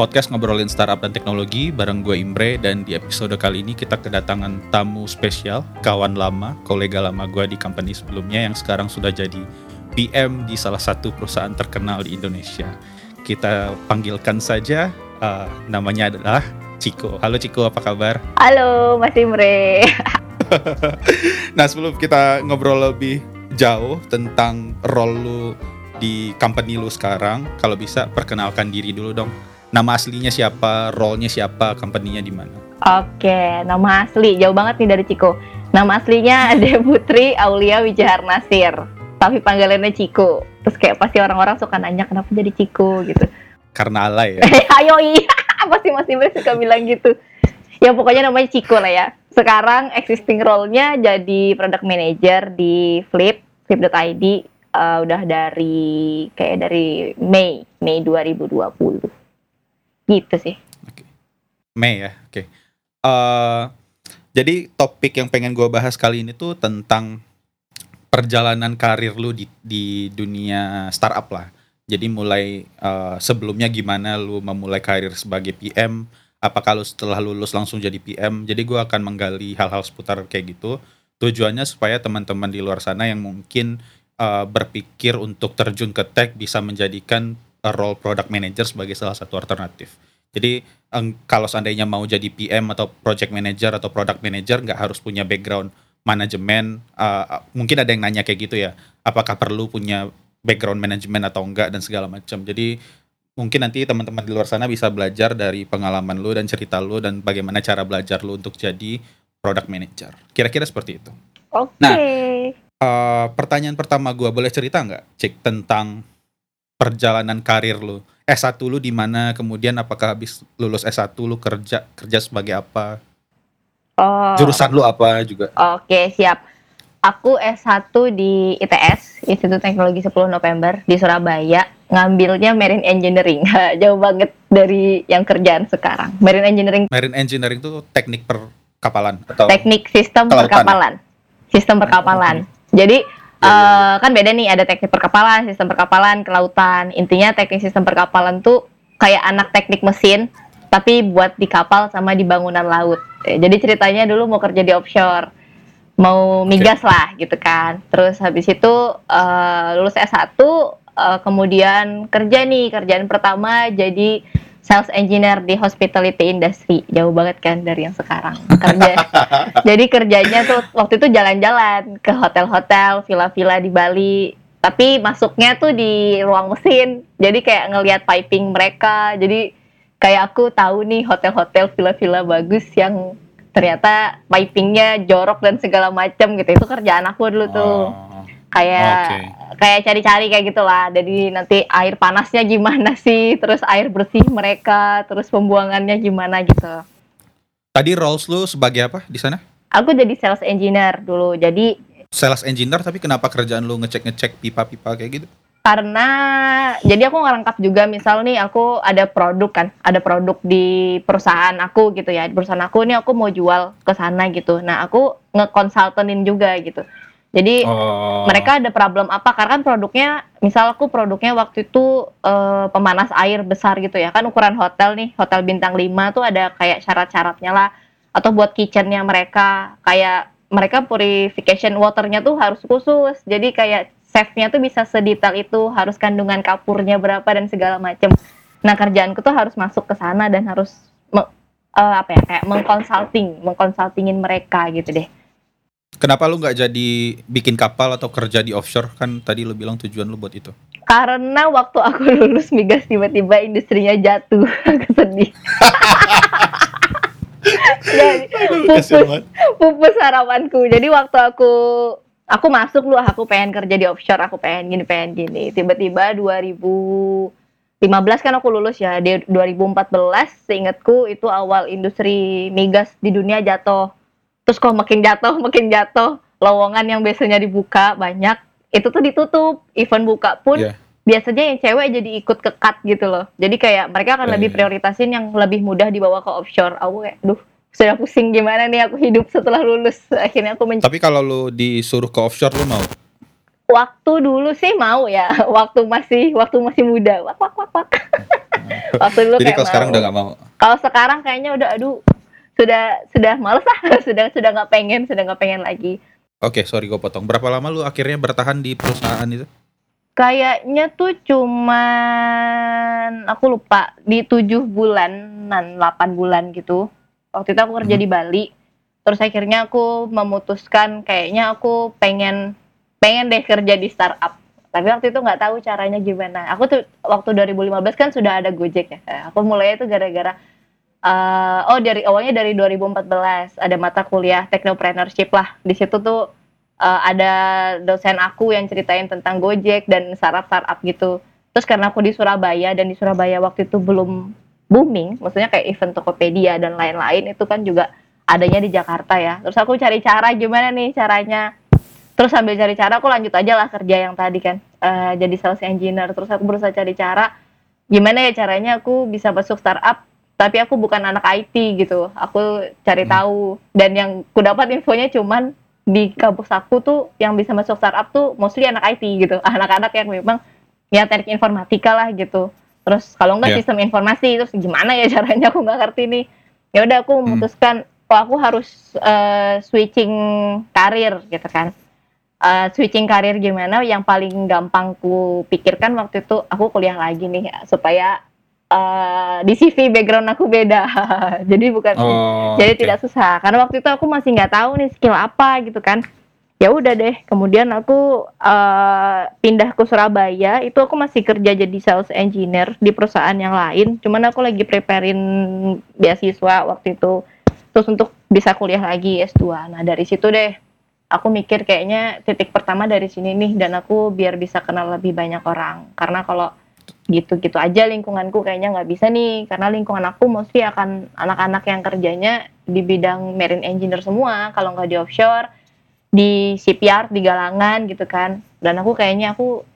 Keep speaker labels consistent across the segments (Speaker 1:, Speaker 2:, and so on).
Speaker 1: podcast ngobrolin startup dan teknologi bareng gue Imre dan di episode kali ini kita kedatangan tamu spesial, kawan lama, kolega lama gue di company sebelumnya yang sekarang sudah jadi PM di salah satu perusahaan terkenal di Indonesia. Kita panggilkan saja uh, namanya adalah Ciko. Halo Ciko, apa kabar?
Speaker 2: Halo Mas Imre.
Speaker 1: nah sebelum kita ngobrol lebih jauh tentang role lu di company lu sekarang, kalau bisa perkenalkan diri dulu dong nama aslinya siapa, role-nya siapa, company-nya di mana?
Speaker 2: Oke, nama asli jauh banget nih dari Ciko. Nama aslinya Ade Putri Aulia Wijahar Nasir. Tapi panggilannya Ciko. Terus kayak pasti orang-orang suka nanya kenapa jadi Ciko gitu.
Speaker 1: Karena alay ya.
Speaker 2: Ayo iya, pasti masih suka bilang gitu. Ya pokoknya namanya Ciko lah ya. Sekarang existing role-nya jadi product manager di Flip, flip.id uh, udah dari kayak dari Mei, Mei 2020 gitu sih okay.
Speaker 1: Mei ya oke okay. uh, eh, jadi topik yang pengen gue bahas kali ini tuh tentang perjalanan karir lu di di dunia startup lah jadi mulai uh, sebelumnya gimana lu memulai karir sebagai PM apa kalau setelah lulus langsung jadi PM jadi gue akan menggali hal-hal seputar kayak gitu tujuannya supaya teman-teman di luar sana yang mungkin uh, berpikir untuk terjun ke tech bisa menjadikan role product manager sebagai salah satu alternatif. Jadi kalau seandainya mau jadi PM atau project manager atau product manager nggak harus punya background manajemen. Uh, mungkin ada yang nanya kayak gitu ya. Apakah perlu punya background manajemen atau enggak dan segala macam. Jadi mungkin nanti teman-teman di luar sana bisa belajar dari pengalaman lu dan cerita lu dan bagaimana cara belajar lu untuk jadi product manager. Kira-kira seperti itu.
Speaker 2: Oke. Okay.
Speaker 1: Nah, uh, pertanyaan pertama gue boleh cerita nggak, cek tentang perjalanan karir lu? S1 lu di mana? Kemudian apakah habis lulus S1 lu kerja kerja sebagai apa? Oh. Jurusan lu apa juga?
Speaker 2: Oke, siap. Aku S1 di ITS, Institut Teknologi 10 November di Surabaya, ngambilnya Marine Engineering. Jauh banget dari yang kerjaan sekarang. Marine Engineering.
Speaker 1: Marine Engineering itu teknik perkapalan atau
Speaker 2: Teknik sistem kelautan. perkapalan. Sistem perkapalan. Jadi Uh, kan beda nih ada teknik perkapalan, sistem perkapalan, kelautan. Intinya teknik sistem perkapalan tuh kayak anak teknik mesin tapi buat di kapal sama di bangunan laut. Jadi ceritanya dulu mau kerja di offshore. Mau migas okay. lah gitu kan. Terus habis itu uh, lulus S1 uh, kemudian kerja nih, kerjaan pertama jadi sales engineer di hospitality industry. Jauh banget kan dari yang sekarang. Kerja jadi kerjanya tuh waktu itu jalan-jalan ke hotel-hotel villa-villa di Bali. Tapi masuknya tuh di ruang mesin. Jadi kayak ngelihat piping mereka. Jadi kayak aku tahu nih hotel-hotel villa-villa bagus yang ternyata pipingnya jorok dan segala macam gitu. Itu kerjaan aku dulu tuh. Oh kayak okay. kayak cari-cari kayak gitulah. Jadi nanti air panasnya gimana sih? Terus air bersih mereka terus pembuangannya gimana gitu.
Speaker 1: Tadi roles lu sebagai apa di sana?
Speaker 2: Aku jadi sales engineer dulu. Jadi
Speaker 1: sales engineer tapi kenapa kerjaan lu ngecek-ngecek pipa-pipa kayak gitu?
Speaker 2: Karena jadi aku ngelengkap juga misal nih aku ada produk kan ada produk di perusahaan aku gitu ya. Di perusahaan aku nih aku mau jual ke sana gitu. Nah aku ngekonsultanin juga gitu jadi oh. mereka ada problem apa? Karena kan produknya, misal aku produknya waktu itu uh, pemanas air besar gitu ya, kan ukuran hotel nih, hotel bintang 5 tuh ada kayak syarat-syaratnya lah, atau buat kitchennya mereka, kayak mereka purification waternya tuh harus khusus, jadi kayak chefnya tuh bisa sedetail itu, harus kandungan kapurnya berapa dan segala macem. Nah kerjaanku tuh harus masuk ke sana dan harus uh, apa ya kayak mengkonsulting, mengkonsultingin mereka gitu deh
Speaker 1: Kenapa lu nggak jadi bikin kapal atau kerja di offshore? Kan tadi lu bilang tujuan lu buat itu.
Speaker 2: Karena waktu aku lulus migas tiba-tiba industrinya jatuh. Sedih. Jadi pupus, pupus harapanku. Jadi waktu aku aku masuk lu aku pengen kerja di offshore, aku pengen gini, pengen gini. Tiba-tiba 2015 kan aku lulus ya. Di 2014 seingatku itu awal industri migas di dunia jatuh terus kok makin jatuh makin jatuh. Lowongan yang biasanya dibuka banyak itu tuh ditutup. Event buka pun yeah. biasanya yang cewek jadi ikut ke cut gitu loh. Jadi kayak mereka akan yeah, lebih yeah. prioritasin yang lebih mudah dibawa ke offshore. Aku kayak duh sudah pusing gimana nih aku hidup setelah lulus? Akhirnya aku
Speaker 1: tapi kalau lu disuruh ke offshore lu mau?
Speaker 2: Waktu dulu sih mau ya. Waktu masih waktu masih muda. Wak wak wak wak. Waktu dulu
Speaker 1: Jadi kalau sekarang udah nggak mau.
Speaker 2: Kalau sekarang kayaknya udah aduh sudah sudah males lah sudah sudah nggak pengen sudah nggak pengen lagi.
Speaker 1: Oke, sorry gue potong. Berapa lama lu akhirnya bertahan di perusahaan itu?
Speaker 2: Kayaknya tuh cuman aku lupa di tujuh bulanan, 8 bulan gitu. Waktu itu aku kerja
Speaker 1: Hmm.
Speaker 2: di Bali. Terus akhirnya aku memutuskan kayaknya aku pengen pengen deh kerja di startup. Tapi waktu itu nggak tahu caranya gimana. Aku tuh waktu 2015 kan sudah ada Gojek ya. Aku mulai itu gara-gara eh, oh dari awalnya dari 2014 ada mata kuliah technopreneurship lah. Di situ tuh eh, ada dosen aku yang ceritain tentang Gojek dan startup-startup gitu. Terus karena aku di Surabaya dan di Surabaya waktu itu belum booming, maksudnya kayak event Tokopedia dan lain-lain itu kan juga adanya di Jakarta ya. Terus aku cari cara gimana nih caranya. Terus sambil cari cara aku lanjut aja lah kerja yang tadi kan eh, jadi sales engineer. Terus aku berusaha cari cara gimana ya caranya aku bisa masuk startup tapi aku bukan anak IT gitu. Aku cari
Speaker 1: Hmm.
Speaker 2: tahu dan yang ku dapat infonya cuman di kampus aku tuh yang bisa masuk startup tuh mostly anak IT gitu. Anak-anak yang memang ya teknik informatika lah gitu. Terus kalau enggak
Speaker 1: Iya.
Speaker 2: sistem informasi terus gimana ya caranya aku nggak ngerti nih. Ya udah aku memutuskan oh aku harus eh, switching karir gitu kan. Eh, switching karir gimana yang paling gampang ku pikirkan waktu itu aku kuliah lagi nih supaya eh, di CV background aku beda. Jadi bukan
Speaker 1: Oh.
Speaker 2: jadi
Speaker 1: oke.
Speaker 2: tidak susah. Karena waktu itu aku masih nggak tahu nih skill apa gitu kan. Ya udah deh kemudian aku eh, pindah ke Surabaya. Itu aku masih kerja jadi sales engineer di perusahaan yang lain. Cuman aku lagi preparein beasiswa waktu itu. Terus untuk bisa kuliah lagi S2 nah dari situ deh aku mikir kayaknya titik pertama dari sini nih. Dan aku biar bisa kenal lebih banyak orang. Karena kalau gitu-gitu aja lingkunganku kayaknya nggak bisa nih karena lingkungan aku mostly akan anak-anak yang kerjanya di bidang marine engineer semua kalau nggak di offshore di shipyard di galangan gitu kan dan aku kayaknya aku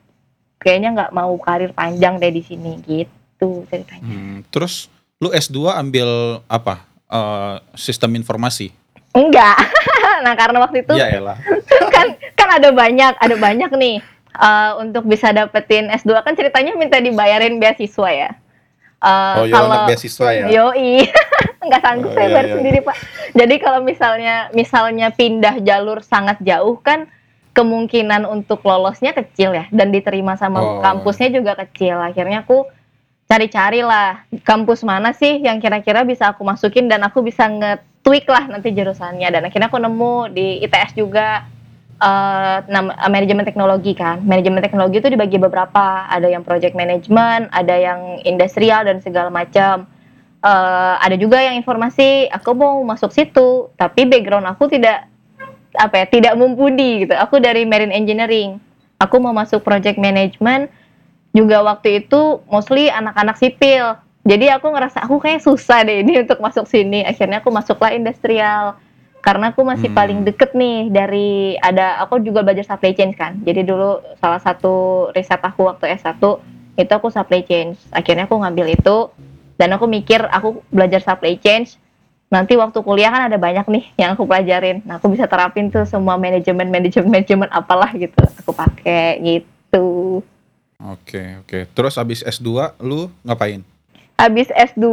Speaker 2: kayaknya nggak mau karir panjang deh di sini gitu ceritanya
Speaker 1: Hmm, terus lu S2 ambil apa? Eh, sistem informasi.
Speaker 2: enggak nah karena waktu itu
Speaker 1: elah.
Speaker 2: kan kan ada banyak ada banyak nih eh, untuk bisa dapetin S2 kan ceritanya minta dibayarin beasiswa ya Eh,
Speaker 1: Oh, yo anak beasiswa ya.
Speaker 2: Yoi, nggak sanggup
Speaker 1: Oh,
Speaker 2: saya
Speaker 1: iya,
Speaker 2: bayar
Speaker 1: iya.
Speaker 2: sendiri pak. Jadi kalau misalnya misalnya pindah jalur sangat jauh kan kemungkinan untuk lolosnya kecil ya dan diterima sama
Speaker 1: Oh.
Speaker 2: kampusnya juga kecil. Akhirnya aku cari-cari lah kampus mana sih yang kira-kira bisa aku masukin dan aku bisa nge-tweak lah nanti jurusannya dan akhirnya aku nemu di ITS juga nama manajemen teknologi kan. Manajemen teknologi itu dibagi beberapa, ada yang project management, ada yang industrial dan segala macam. Eh, ada juga yang informasi aku mau masuk situ, tapi background aku tidak apa ya, tidak mumpuni gitu. Aku dari marine engineering. Aku mau masuk project management juga waktu itu mostly anak-anak sipil. Jadi aku ngerasa aku kayak susah deh ini untuk masuk sini. Akhirnya aku masuklah industrial karena aku masih
Speaker 1: Hmm.
Speaker 2: paling deket nih dari ada aku juga belajar supply chain kan. Jadi dulu salah satu riset aku waktu S1 itu aku supply chain. Akhirnya aku ngambil itu dan aku mikir aku belajar supply chain nanti waktu kuliah kan ada banyak nih yang aku pelajarin. Nah, aku bisa terapin tuh semua manajemen manajemen manajemen apalah gitu. Aku pakai gitu.
Speaker 1: Oke, oke. Terus abis S2 lu ngapain?
Speaker 2: Habis S2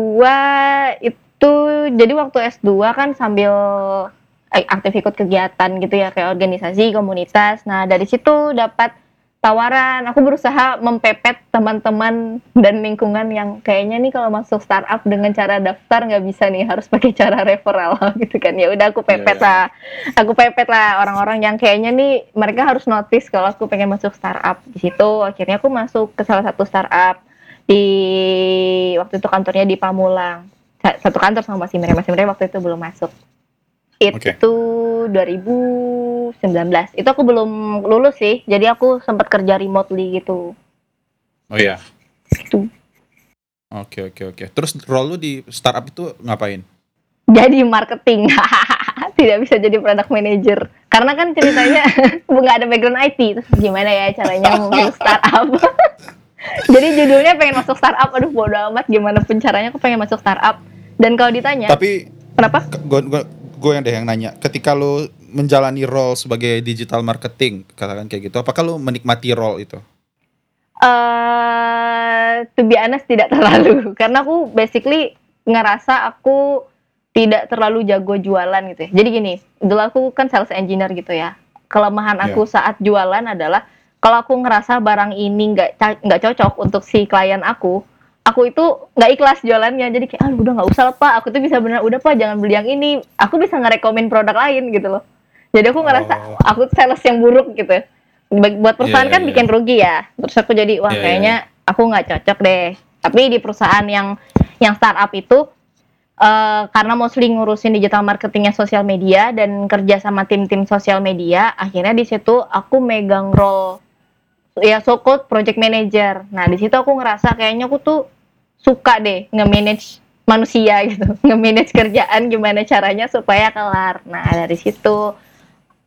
Speaker 2: itu jadi waktu S2 kan sambil aktif ikut kegiatan gitu ya kayak organisasi, komunitas. Nah, dari situ dapat tawaran. Aku berusaha mempepet teman-teman dan lingkungan yang kayaknya nih kalau masuk startup dengan cara daftar nggak bisa nih, harus pakai cara referral gitu kan. Ya udah aku pepet
Speaker 1: Iya, iya.
Speaker 2: lah. Aku pepet lah orang-orang yang kayaknya nih mereka harus notice kalau aku pengen masuk startup. Di situ akhirnya aku masuk ke salah satu startup di waktu itu kantornya di Pamulang Sa- satu kantor sama Mas Imre Mas Imre waktu itu belum masuk itu
Speaker 1: Oke.
Speaker 2: 2019 itu aku belum lulus sih. Jadi aku sempat kerja remotely gitu.
Speaker 1: Oh iya.
Speaker 2: Gitu.
Speaker 1: Oke, oke, oke. Terus role lu di startup itu ngapain?
Speaker 2: jadi marketing. Tidak bisa jadi product manager. Karena kan ceritanya nggak ada background IT terus gimana ya caranya masuk startup? Jadi judulnya pengen masuk startup. Aduh bodo amat. Gimana pun caranya aku pengen masuk startup. Dan kalau ditanya
Speaker 1: Tapi
Speaker 2: kenapa?
Speaker 1: gue gue yang deh yang nanya. Ketika lu menjalani role sebagai digital marketing, katakan kayak gitu, apakah lu menikmati role itu?
Speaker 2: eh to be honest tidak terlalu karena aku basically ngerasa aku tidak terlalu jago jualan gitu ya. Jadi gini, dulu aku kan sales engineer gitu ya. Kelemahan aku saat jualan adalah kalau aku ngerasa barang ini nggak nggak cocok untuk si klien aku, aku itu nggak ikhlas jualannya. Jadi kayak, ah udah nggak usah lah pak, aku tuh bisa bener udah pak jangan beli yang ini. Aku bisa ngerekomen produk lain gitu loh. Jadi aku ngerasa
Speaker 1: Oh.
Speaker 2: aku sales yang buruk gitu. Buat perusahaan
Speaker 1: Iya,
Speaker 2: kan
Speaker 1: iya,
Speaker 2: bikin rugi ya. Terus aku jadi wah
Speaker 1: Iya, iya,
Speaker 2: kayaknya aku nggak cocok deh. Tapi di perusahaan yang yang startup itu eh, karena mostly ngurusin digital marketingnya sosial media dan kerja sama tim-tim sosial media, akhirnya di situ aku megang role ya so called project manager. Nah di situ aku ngerasa kayaknya aku tuh suka deh nge-manage manusia gitu, nge-manage kerjaan gimana caranya supaya kelar. Nah dari situ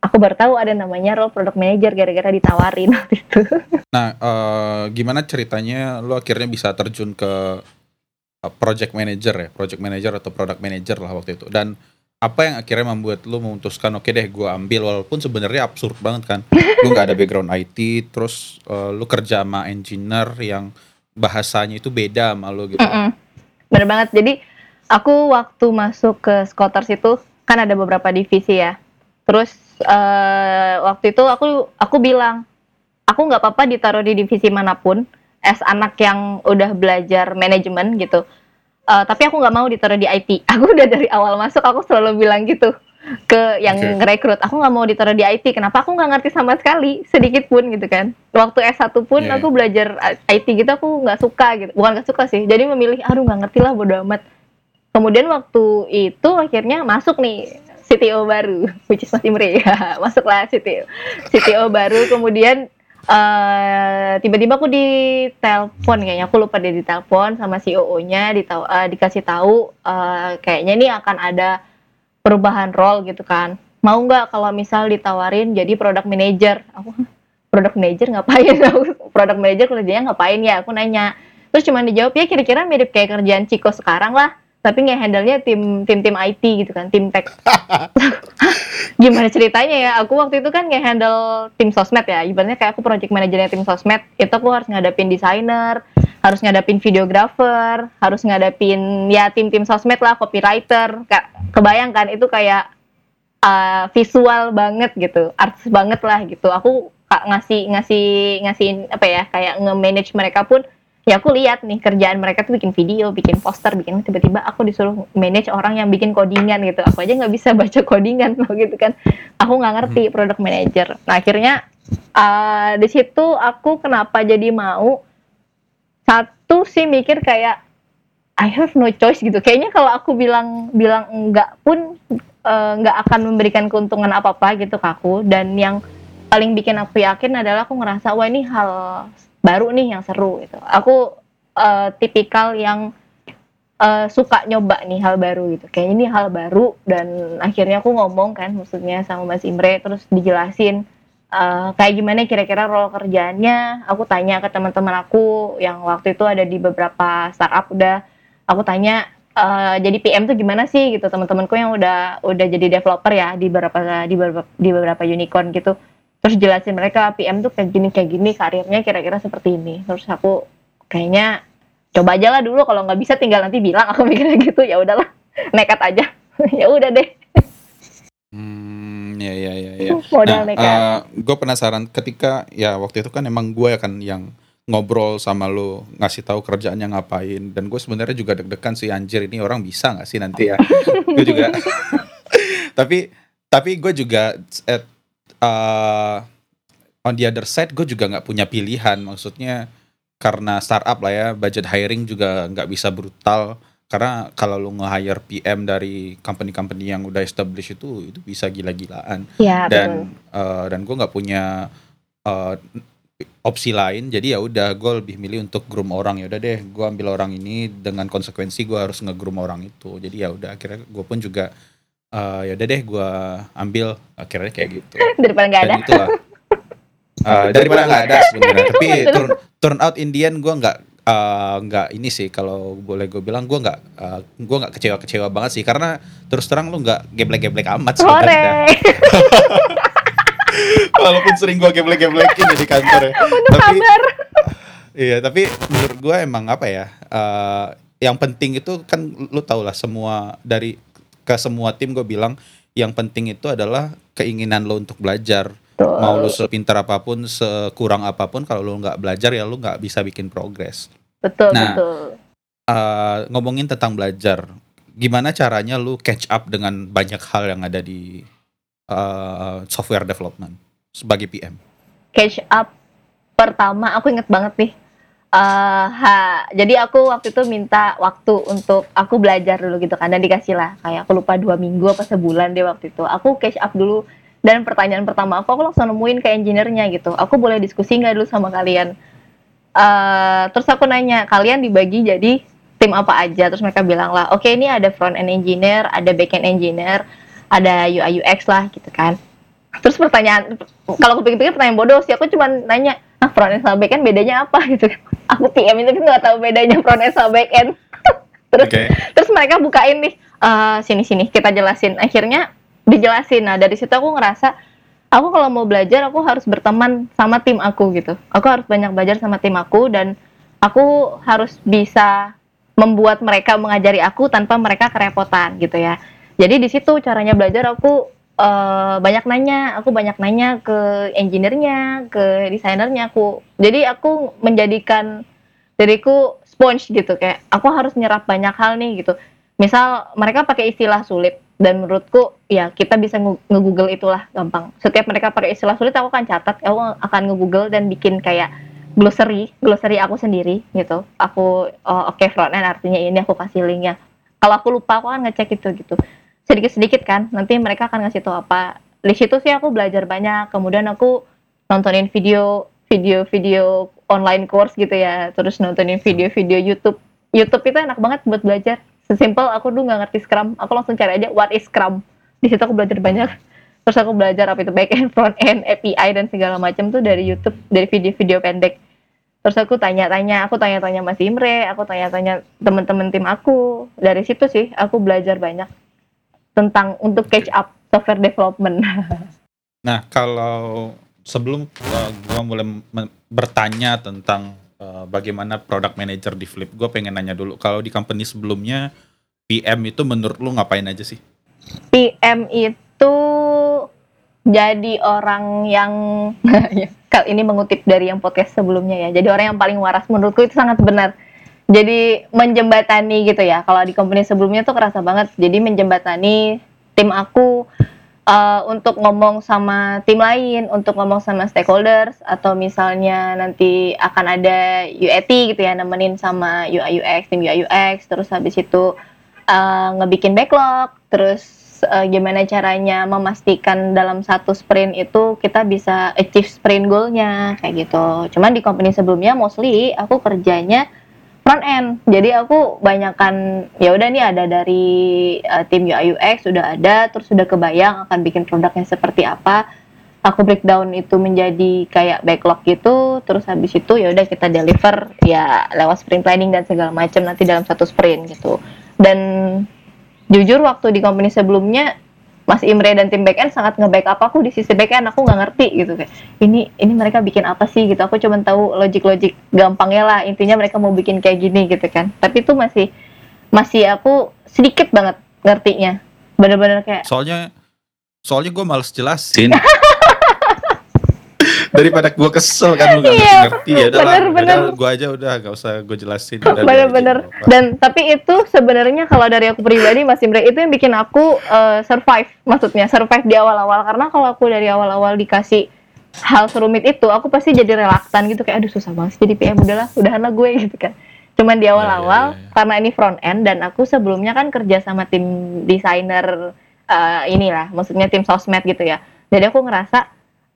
Speaker 2: aku baru tahu ada namanya role product manager gara-gara ditawarin waktu itu.
Speaker 1: Nah, eh, gimana ceritanya lu akhirnya bisa terjun ke eh, project manager ya, project manager atau product manager lah waktu itu. Dan apa yang akhirnya membuat lu memutuskan oke deh gue ambil walaupun sebenarnya absurd banget kan. Lu nggak ada background IT, terus eh, lu kerja sama engineer yang bahasanya itu beda sama lu gitu.
Speaker 2: Mm-mm. Bener banget. Jadi aku waktu masuk ke Scotters itu kan ada beberapa divisi ya. Terus eh, waktu itu aku aku bilang aku nggak apa-apa ditaruh di divisi mana pun. As anak yang udah belajar manajemen gitu. Eh, tapi aku nggak mau ditaruh di IT. Aku udah dari awal masuk aku selalu bilang gitu ke yang
Speaker 1: Oke.
Speaker 2: ngerekrut. Aku nggak mau ditaruh di IT. Kenapa? Aku nggak ngerti sama sekali sedikit pun gitu kan. Waktu S1 pun
Speaker 1: Iya,
Speaker 2: aku belajar IT gitu aku nggak suka gitu. Bukan nggak suka sih. Jadi memilih aduh nggak ngerti lah bodo amat. Kemudian waktu itu akhirnya masuk nih CTO baru, which is Mas Imre ya. Masuklah CTO. CTO baru kemudian eh tiba-tiba aku ditelepon kayaknya aku lupa dia ditelepon sama COO-nya ditau- eh, dikasih tahu eh, kayaknya ini akan ada perubahan role gitu kan. Mau nggak kalau misal ditawarin jadi product manager? Aku "Hah, product manager ngapain? Aku product manager kerjanya ngapain ya? Aku nanya. Terus cuma dijawab ya kira-kira mirip kayak kerjaan Ciko sekarang lah. Tapi nge handle-nya tim tim tim IT gitu kan, tim tech. Gimana ceritanya ya? Aku waktu itu kan nge-handle tim sosmed ya. Ibaratnya kayak aku project manajernya tim sosmed. Itu aku harus ngadapin desainer, harus ngadapin videographer, harus ngadapin ya tim-tim sosmed lah, copywriter. Ka- Kebayang kan itu kayak uh, visual banget gitu, artis banget lah gitu. Aku ngasih ngasih ngasih apa ya kayak nge-manage mereka pun ya aku lihat nih kerjaan mereka tuh bikin video, bikin poster, bikin tiba-tiba aku disuruh manage orang yang bikin codingan gitu. Aku aja nggak bisa baca codingan loh gitu kan. Aku nggak ngerti product manager. Nah akhirnya uh, di situ aku kenapa jadi mau satu sih mikir kayak I have no choice gitu. Kayaknya kalau aku bilang bilang enggak pun eh, nggak akan memberikan keuntungan apa apa gitu ke aku. Dan yang paling bikin aku yakin adalah aku ngerasa wah ini hal baru nih yang seru gitu. Aku eh, tipikal yang eh, suka nyoba nih hal baru gitu. Kayaknya ini hal baru dan akhirnya aku ngomong kan maksudnya sama Mas Imre terus dijelasin eh, kayak gimana kira-kira role kerjaannya. Aku tanya ke teman-teman aku yang waktu itu ada di beberapa startup udah aku tanya eh, jadi PM tuh gimana sih gitu teman-temanku yang udah udah jadi developer ya di beberapa di beberapa di beberapa unicorn gitu terus jelasin mereka PM tuh kayak gini kayak gini karirnya kira-kira seperti ini. Terus aku kayaknya coba aja lah dulu kalau nggak bisa tinggal nanti bilang. Aku mikirnya gitu ya udahlah nekat aja. Ya udah deh.
Speaker 1: Hmm, ya ya ya ya.
Speaker 2: modal
Speaker 1: Nah,
Speaker 2: nekat.
Speaker 1: gue penasaran ketika ya waktu itu kan emang gue kan yang ngobrol sama lo ngasih tahu kerjaannya ngapain dan gue sebenarnya juga deg-degan sih anjir ini orang bisa nggak sih nanti ya? Gue juga. Tapi tapi gue juga at, uh, on the other side gue juga nggak punya pilihan. Maksudnya karena startup lah ya budget hiring juga nggak bisa brutal. Karena kalau lu nge-hire PM dari company-company yang udah established itu itu bisa gila-gilaan.
Speaker 2: Ya betul.
Speaker 1: dan eh, dan gue nggak punya eh, opsi lain. Jadi ya udah gue lebih milih untuk groom orang. Ya udah deh gue ambil orang ini. Dengan konsekuensi gue harus nge-groom orang itu. Jadi ya udah akhirnya gue pun juga eh, ya udah deh gue ambil. Akhirnya kayak gitu.
Speaker 2: Daripada nggak ada.
Speaker 1: dan itulah. Eh, daripada nggak ada sebenarnya. Tapi turn, turn out Indian gue nggak eh, nggak ini sih. Kalau boleh gue bilang gue nggak eh, gue nggak kecewa kecewa banget sih. Karena terus terang lu nggak geblek geblek amat sebenarnya
Speaker 2: sore
Speaker 1: walaupun sering gue geblek geblekin di kantor ya. Tapi
Speaker 2: sabar.
Speaker 1: Iya tapi menurut gue emang apa ya uh, yang penting itu kan lu tau lah semua dari ke semua tim gue bilang yang penting itu adalah keinginan lo untuk belajar. Betul. mau lu sepintar apa pun sekurang apa pun kalau lu nggak belajar ya lu nggak bisa bikin progres.
Speaker 2: Betul
Speaker 1: nah,
Speaker 2: betul.
Speaker 1: uh, ngomongin tentang belajar gimana caranya lu catch up dengan banyak hal yang ada di uh, software development sebagai PM
Speaker 2: catch up pertama aku inget banget nih uh, ha, jadi aku waktu itu minta waktu untuk aku belajar dulu gitu kan dan dikasih lah. Kayak aku lupa dua minggu apa sebulan deh waktu itu. Aku catch up dulu dan pertanyaan pertama aku aku langsung nemuin ke engineer-nya gitu. Aku boleh diskusi nggak dulu sama kalian? Uh, terus aku nanya kalian dibagi jadi tim apa aja? Terus mereka bilang lah oke okay, ini ada front end engineer ada back end engineer ada UI UX lah gitu kan. Terus pertanyaan kalau aku pikir-pikir pertanyaan bodoh sih aku cuma nanya ah front end sama back end bedanya apa gitu aku PM itu nggak tahu bedanya front end sama back end. Terus okay. terus mereka bukain nih uh, sini sini kita jelasin. Akhirnya dijelasin. Nah dari situ aku ngerasa aku kalau mau belajar aku harus berteman sama tim aku gitu. Aku harus banyak belajar sama tim aku dan aku harus bisa membuat mereka mengajari aku tanpa mereka kerepotan gitu ya. Jadi di situ caranya belajar aku uh, banyak nanya, aku banyak nanya ke engineer-nya, ke desainernya aku. Jadi aku menjadikan diriku sponge gitu kayak aku harus nyerap banyak hal nih gitu. Misal mereka pakai istilah sulit dan menurutku ya kita bisa nge-google itulah gampang. Setiap mereka pakai istilah sulit aku akan catat, aku akan nge-google dan bikin kayak glossary, glossary aku sendiri gitu. Aku oh, oke okay, front end artinya ini aku kasih linknya. Kalau aku lupa aku akan ngecek itu gitu sedikit-sedikit kan. Nanti mereka akan ngasih tahu apa. Di situ sih aku belajar banyak. Kemudian aku nontonin video video-video online course gitu ya. Terus nontonin video-video YouTube. YouTube itu enak banget buat belajar. Sesimpel aku dulu nggak ngerti Scrum. Aku langsung cari aja what is Scrum. Di situ aku belajar banyak. Terus aku belajar apa itu back end front end API dan segala macam tuh dari YouTube dari video-video pendek. Terus aku tanya-tanya aku tanya-tanya Mas Imre aku tanya-tanya teman-teman tim aku. Dari situ sih aku belajar banyak tentang untuk catch up software development.
Speaker 1: Nah, kalau sebelum uh, gua mulai bertanya tentang uh, bagaimana product manager di Flip, gue pengen nanya dulu kalau di company sebelumnya PM itu menurut lu ngapain aja sih?
Speaker 2: PM itu jadi orang yang kali ini mengutip dari yang podcast sebelumnya ya. Jadi orang yang paling waras menurutku itu sangat benar jadi menjembatani gitu ya. Kalau di company sebelumnya tuh kerasa banget. Jadi menjembatani tim aku uh, untuk ngomong sama tim lain, untuk ngomong sama stakeholders atau misalnya nanti akan ada UAT gitu ya, nemenin sama UI UX, tim UI UX, terus habis itu uh, ngebikin backlog, terus uh, gimana caranya memastikan dalam satu sprint itu kita bisa achieve sprint goalnya kayak gitu. Cuman di company sebelumnya mostly aku kerjanya front end. Jadi aku banyakkan ya udah nih ada dari uh, tim UI UX sudah ada, terus sudah kebayang akan bikin produknya seperti apa. Aku breakdown itu menjadi kayak backlog gitu, terus habis itu ya udah kita deliver ya lewat sprint planning dan segala macam nanti dalam satu sprint gitu. Dan jujur waktu di company sebelumnya Mas Imre dan tim backend sangat nge-backup aku di sisi backend aku nggak ngerti gitu kayak ini ini mereka bikin apa sih? Gitu. Aku cuma tahu logik-logik gampangnya lah intinya mereka mau bikin kayak gini gitu kan. Tapi itu masih masih aku sedikit banget ngertinya. Bener-bener kayak
Speaker 1: soalnya soalnya gue males jelasin daripada gue kesel kan lu gak iya, ngerti. Ya udah bener, bener. gue aja udah gak usah gue jelasin.
Speaker 2: Bener-bener dan tapi itu sebenarnya kalau dari aku pribadi Mas Imre itu yang bikin aku uh, survive. Maksudnya survive di awal-awal. Karena kalau aku dari awal-awal dikasih hal serumit itu aku pasti jadi relaktan gitu. Kayak aduh susah banget jadi PM udahlah udahan lah gue gitu kan. Cuman di awal-awal ya, ya, ya. karena ini front end dan aku sebelumnya kan kerja sama tim desainer uh, inilah maksudnya tim sosmed gitu ya. Jadi aku ngerasa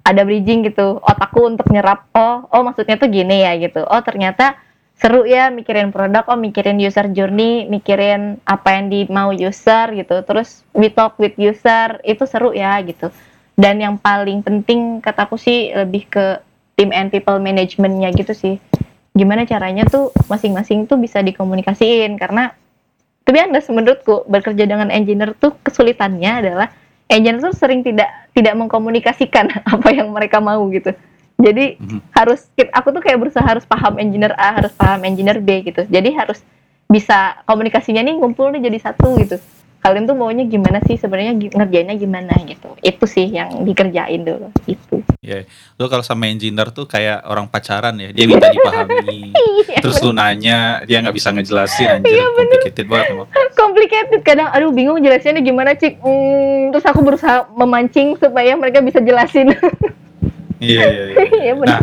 Speaker 2: ada bridging gitu. Otakku untuk nyerap oh oh maksudnya tuh gini ya gitu. Oh ternyata seru ya mikirin produk oh mikirin user journey mikirin apa yang di mau user gitu. Terus we talk with user itu seru ya gitu. Dan yang paling penting kataku sih lebih ke team and people managementnya gitu sih. Gimana caranya tuh masing-masing tuh bisa dikomunikasiin karena tapi anda menurutku bekerja dengan engineer tuh kesulitannya adalah agent tuh sering tidak tidak mengkomunikasikan apa yang mereka mau gitu. jadi mm-hmm. harus aku tuh kayak berusaha harus paham engineer A harus paham engineer B gitu jadi harus bisa komunikasinya nih ngumpul nih jadi satu gitu kalian tuh maunya gimana sih? Sebenarnya ngerjainnya gimana gitu. Itu sih yang dikerjain dulu itu.
Speaker 1: Ya yeah. lo kalau sama engineer tuh kayak orang pacaran ya dia minta dipahami. Iya, terus lu nanya dia nggak bisa ngejelasin anjir iya, complicated banget emang.
Speaker 2: Complicated kadang aduh bingung jelasinnya gimana cik. Hmm, terus aku berusaha memancing supaya mereka bisa jelasin.
Speaker 1: Iya iya iya, iya. Nah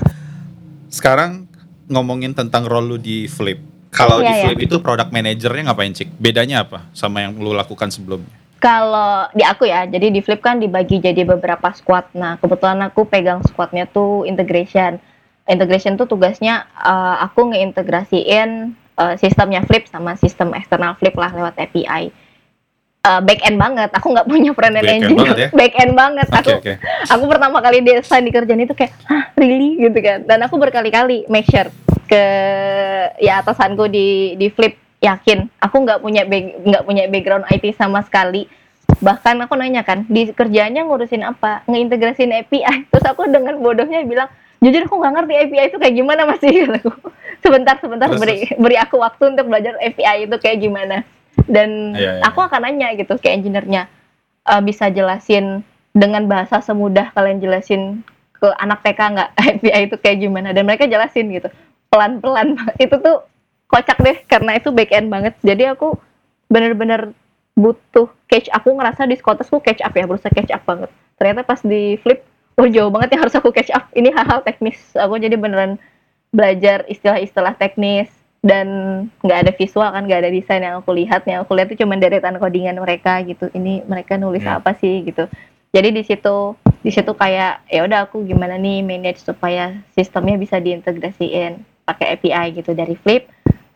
Speaker 1: sekarang ngomongin tentang role lu di flip kalau yeah, di iya. Flip yeah. itu product manajernya ngapain cik? Bedanya apa sama yang lu lakukan sebelumnya?
Speaker 2: Kalau di aku ya, jadi di Flip kan dibagi jadi beberapa squad. Nah, kebetulan aku pegang squadnya tuh integration. Integration tuh tugasnya uh, aku ngeintegrasiin uh, sistemnya Flip sama sistem eksternal Flip lah lewat API. Uh, back end banget, aku nggak punya front end engine, banget ya? back end banget. Okay, aku okay. aku pertama kali desain di kerjaan itu kayak, ah really? Gitu kan. Dan aku berkali-kali make sure ke ya atasanku di di flip yakin. Aku nggak punya nggak punya background IT sama sekali. Bahkan aku nanya kan di kerjanya ngurusin apa? Ngeintegrasin API terus aku dengan bodohnya bilang jujur aku nggak ngerti API itu kayak gimana masih aku sebentar sebentar terus, beri beri aku waktu untuk belajar API itu kayak gimana dan ya, ya, aku akan nanya gitu ke engineer-nya uh, bisa jelasin dengan bahasa semudah kalian jelasin ke anak TK nggak? API itu kayak gimana? Dan mereka jelasin gitu. Pelan-pelan. Itu tuh kocak deh karena itu back end banget. Jadi aku bener-bener butuh catch aku ngerasa di Scottish tuh catch up ya berusaha catch up banget. Ternyata pas di flip oh jauh banget yang harus aku catch up. Ini hal-hal teknis. Aku jadi beneran belajar istilah-istilah teknis dan nggak ada visual kan nggak ada desain yang aku lihat yang aku lihat itu cuma deretan codingan mereka gitu ini mereka nulis yeah. apa sih gitu jadi di situ di situ kayak ya udah aku gimana nih manage supaya sistemnya bisa diintegrasiin pakai API gitu dari Flip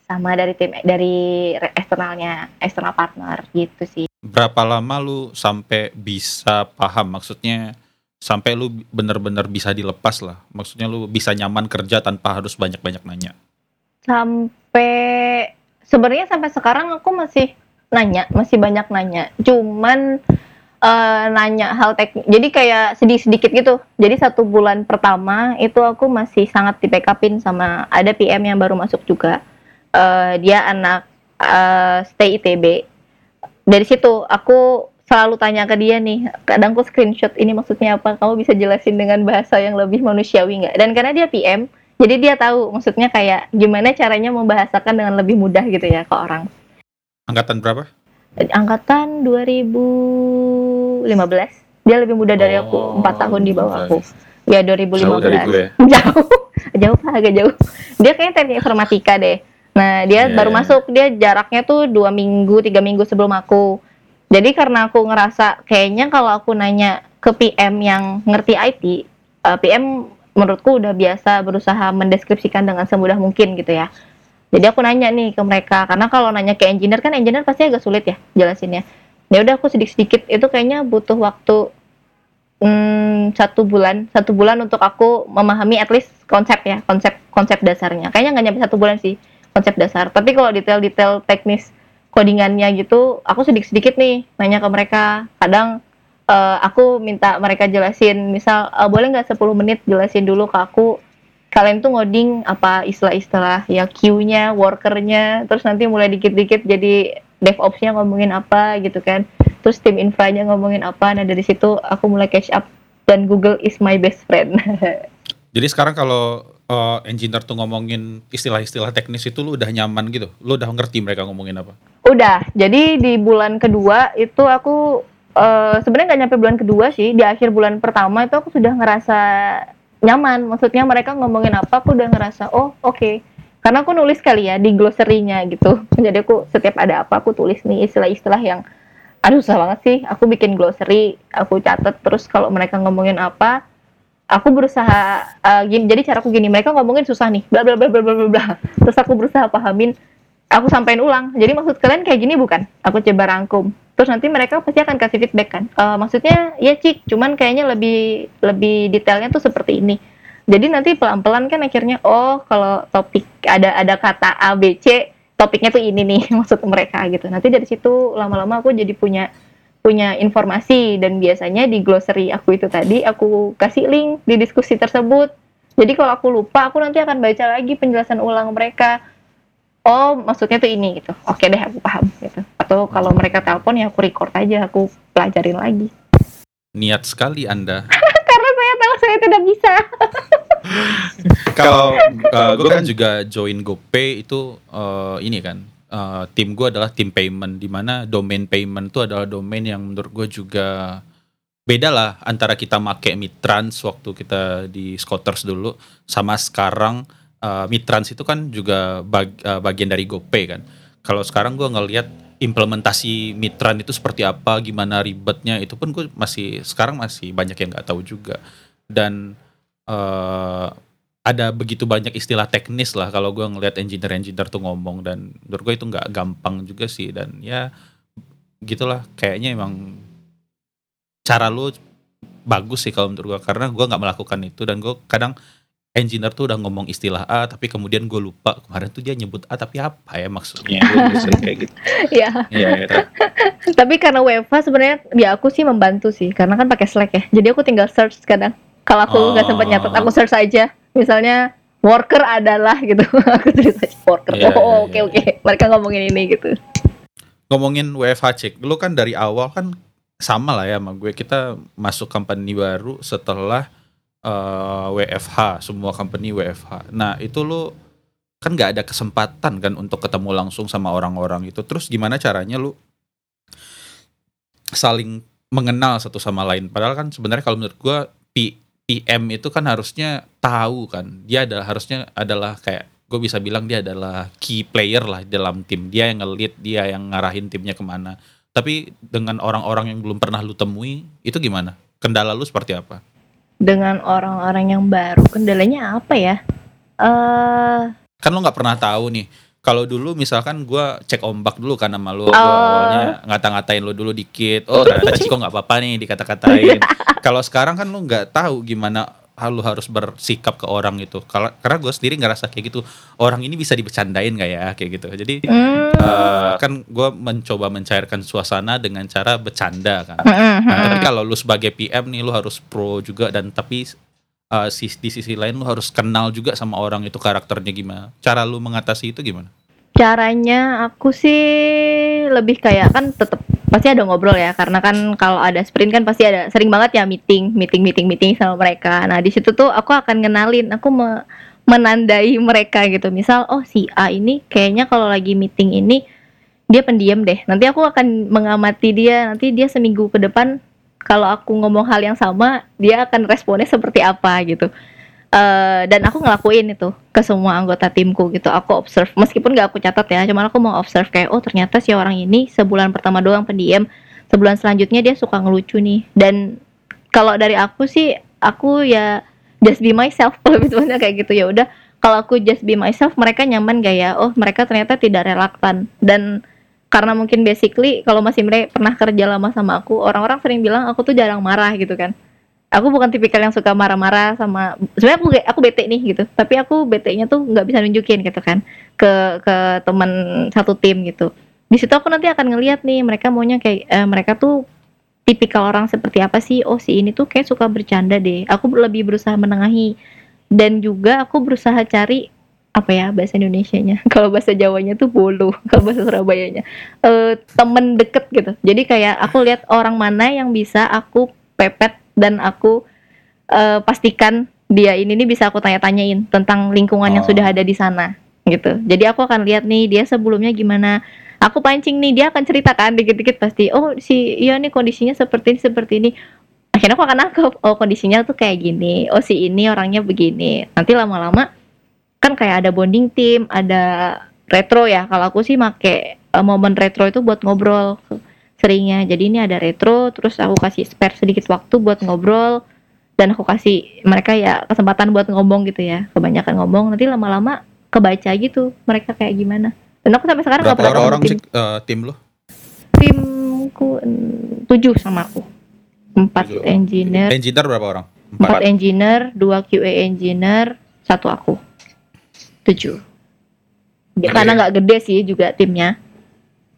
Speaker 2: sama dari tim dari eksternalnya eksternal partner gitu sih.
Speaker 1: Berapa lama lu sampai bisa paham maksudnya sampai lu bener-bener bisa dilepas lah. Maksudnya lu bisa nyaman kerja tanpa harus banyak-banyak nanya.
Speaker 2: Sampai sebenarnya sampai sekarang aku masih nanya, masih banyak nanya. Cuman uh, nanya hal teknik. Jadi kayak sedikit-sedikit gitu. Jadi satu bulan pertama itu aku masih sangat di backupin sama ada PM yang baru masuk juga. Uh, dia anak uh, stay ITB. Dari situ aku selalu tanya ke dia nih. Kadang aku screenshot ini maksudnya apa? Kamu bisa jelasin dengan bahasa yang lebih manusiawi nggak? Dan karena dia PM, jadi dia tahu maksudnya kayak gimana caranya membahasakan dengan lebih mudah gitu ya ke orang.
Speaker 1: Angkatan berapa?
Speaker 2: angkatan 2015 dia lebih muda dari aku oh, empat tahun di bawah aku ya 2015 jauh dari gue. jauh jauh lah agak jauh dia kayaknya teknik informatika deh nah dia yeah. baru iya. masuk dia jaraknya tuh dua minggu tiga minggu sebelum aku jadi karena aku ngerasa kayaknya kalau aku nanya ke PM yang ngerti IT uh, eh, PM menurutku udah biasa berusaha mendeskripsikan dengan semudah mungkin gitu ya. Jadi aku nanya nih ke mereka karena kalau nanya ke engineer kan engineer pasti agak sulit ya jelasinnya. Ya udah aku sedikit sedikit itu kayaknya butuh waktu hmm, satu bulan satu bulan untuk aku memahami at least konsep ya konsep konsep dasarnya. Kayaknya nggak nyampe satu bulan sih konsep dasar. Tapi kalau detail-detail teknis codingannya gitu aku sedikit sedikit nih nanya ke mereka. Kadang uh, aku minta mereka jelasin misal uh, boleh nggak 10 menit jelasin dulu ke aku kalian tuh ngoding apa istilah-istilah ya queue-nya, worker-nya, terus nanti mulai dikit-dikit jadi DevOps-nya ngomongin apa gitu kan. Terus tim infra-nya ngomongin apa. Nah, dari situ aku mulai catch up dan Google is my best friend.
Speaker 1: jadi sekarang kalau uh, engineer tuh ngomongin istilah-istilah teknis itu lu udah nyaman gitu? Lu udah ngerti mereka ngomongin apa?
Speaker 2: Udah. Jadi di bulan kedua itu aku uh, sebenarnya nggak nyampe bulan kedua sih. Di akhir bulan pertama itu aku sudah ngerasa nyaman. Maksudnya mereka ngomongin apa aku udah ngerasa oh oke. Okay. karena aku nulis kali ya di gloserinya gitu. Jadi aku setiap ada apa aku tulis nih istilah-istilah yang aduh susah banget sih. Aku bikin glossary aku catat terus kalau mereka ngomongin apa. Aku berusaha uh, gini jadi cara aku gini mereka ngomongin susah nih bla bla bla bla bla bla. Terus aku berusaha pahamin aku sampaikan ulang. Jadi maksud kalian kayak gini bukan? Aku coba rangkum terus nanti mereka pasti akan kasih feedback kan uh, maksudnya ya cik cuman kayaknya lebih lebih detailnya tuh seperti ini jadi nanti pelan-pelan kan akhirnya oh kalau topik ada ada kata A B C topiknya tuh ini nih maksud mereka gitu nanti dari situ lama-lama aku jadi punya punya informasi dan biasanya di glossary aku itu tadi aku kasih link di diskusi tersebut Jadi kalau aku lupa, aku nanti akan baca lagi penjelasan ulang mereka. Oh, maksudnya tuh ini gitu. Oke deh, aku paham gitu. Atau kalau mereka telepon ya aku record aja, aku pelajarin lagi.
Speaker 1: Niat sekali Anda.
Speaker 2: Karena saya tahu saya tidak bisa.
Speaker 1: Kalau uh, gue kan juga join GoPay itu uh, ini kan uh, tim gue adalah tim payment di mana domain payment itu adalah domain yang menurut gue juga beda lah antara kita make Mitrans waktu kita di Scooters dulu sama sekarang uh, Mitrans itu kan juga bag, uh, bagian dari GoPay kan. Kalau sekarang gue ngelihat implementasi Mitran itu seperti apa, gimana ribetnya itu pun gue masih sekarang masih banyak yang nggak tahu juga. Dan uh, ada begitu banyak istilah teknis lah kalau gue ngelihat engineer-engineer tuh ngomong dan menurut gue itu nggak gampang juga sih dan ya gitulah. Kayaknya emang cara lu bagus sih kalau menurut gue karena gue nggak melakukan itu dan gue kadang engineer tuh udah ngomong istilah A tapi kemudian gue lupa kemarin tuh dia nyebut A tapi apa ya maksudnya? Gue kayak gitu.
Speaker 2: Ya.
Speaker 1: ya, ya
Speaker 2: tapi karena WFH sebenarnya ya aku sih membantu sih karena kan pakai Slack ya. Jadi aku tinggal search kadang. Kalau aku nggak oh. sempat nyatet aku search aja. Misalnya worker adalah gitu. Aku tulis aja worker. Yeah, oh iya, oke okay, iya. oke. Okay. mereka ngomongin ini gitu.
Speaker 1: Ngomongin WFH cek lu kan dari awal kan sama lah ya sama gue. Kita masuk company baru setelah uh, eh, WFH semua company WFH nah itu lu kan nggak ada kesempatan kan untuk ketemu langsung sama orang-orang itu. Terus gimana caranya lu saling mengenal satu sama lain? Padahal kan sebenarnya kalau menurut gue PM itu kan harusnya tahu kan. Dia adalah harusnya adalah kayak gue bisa bilang dia adalah key player lah dalam tim. Dia yang ngelit dia yang ngarahin timnya ke mana. Tapi dengan orang-orang yang belum pernah lu temui itu gimana? Kendala lu seperti apa
Speaker 2: dengan orang-orang yang baru kendalanya apa ya uh...
Speaker 1: kan lu nggak pernah tahu nih kalau dulu misalkan gue cek ombak dulu kan sama lu, oh. awalnya ngata-ngatain lu dulu dikit. Oh ternyata Ciko nggak apa-apa nih dikata-katain. Kalau sekarang kan lu nggak tahu gimana lu harus bersikap ke orang itu. Kalau karena gue sendiri ngerasa kayak gitu. Orang ini bisa dibecandain gak ya kayak gitu. Jadi mm. uh, kan gue mencoba mencairkan suasana dengan cara bercanda kan. Nah, tapi kalau lu sebagai PM nih lu harus pro juga dan tapi uh, di sisi lain lu harus kenal juga sama orang itu karakternya gimana. Cara lu mengatasi itu gimana?
Speaker 2: Caranya aku sih lebih kayak kan tetap pasti ada ngobrol ya karena kan kalau ada sprint kan pasti ada sering banget ya meeting meeting meeting meeting sama mereka. Nah di situ tuh aku akan ngenalin, aku me menandai mereka gitu. Misal oh si A ini kayaknya kalau lagi meeting ini dia pendiam deh. Nanti aku akan mengamati dia. Nanti dia seminggu ke depan kalau aku ngomong hal yang sama dia akan responnya seperti apa gitu uh, dan aku ngelakuin itu ke semua anggota timku gitu. Aku observe meskipun gak aku catat ya cuman aku mau observe kayak oh ternyata si orang ini sebulan pertama doang pendiam sebulan selanjutnya dia suka ngelucu nih. Dan kalau dari aku sih aku ya just be myself. Lebih sebenarnya kayak gitu ya udah. Kalau aku just be myself mereka nyaman gak ya? Oh mereka ternyata tidak relaktan. Dan karena mungkin basically kalau masih mereka pernah kerja lama sama aku orang-orang sering bilang aku tuh jarang marah gitu kan aku bukan tipikal yang suka marah-marah sama sebenarnya aku aku bete nih gitu. Tapi aku bete-nya tuh nggak bisa nunjukin gitu kan ke ke teman satu tim gitu. Di situ aku nanti akan ngeliat nih mereka maunya kayak eh, mereka tuh tipikal orang seperti apa sih? Oh si ini tuh kayak suka bercanda deh. Aku lebih berusaha menengahi. Dan juga aku berusaha cari apa ya bahasa Indonesia-nya? Kalau bahasa Jawanya tuh bolu kalau bahasa Surabayanya. Uh, temen deket gitu. Jadi kayak aku lihat orang mana yang bisa aku pepet dan aku uh, pastikan dia ini nih bisa aku tanya-tanyain tentang lingkungan oh. yang sudah ada di sana gitu. Jadi aku akan lihat nih dia sebelumnya gimana. Aku pancing nih dia akan ceritakan dikit-dikit pasti oh si iya nih kondisinya seperti ini seperti ini. Akhirnya aku akan nangkep oh kondisinya tuh kayak gini oh si ini orangnya begini. Nanti lama-lama kan kayak ada bonding team, ada retro ya. Kalau aku sih make uh, momen retro itu buat ngobrol seringnya. Jadi ini ada retro, terus aku kasih spare sedikit waktu buat ngobrol dan aku kasih mereka ya kesempatan buat ngomong gitu ya. Kebanyakan ngomong nanti lama-lama kebaca gitu mereka kayak gimana. Dan aku sampai sekarang
Speaker 1: berapa orang, orang tim. uh, tim lo?
Speaker 2: Timku tujuh sama aku. Empat tujuh. engineer.
Speaker 1: Engineer berapa orang?
Speaker 2: Empat, Empat engineer, dua QA engineer, satu aku tujuh okay. karena nggak gede sih juga timnya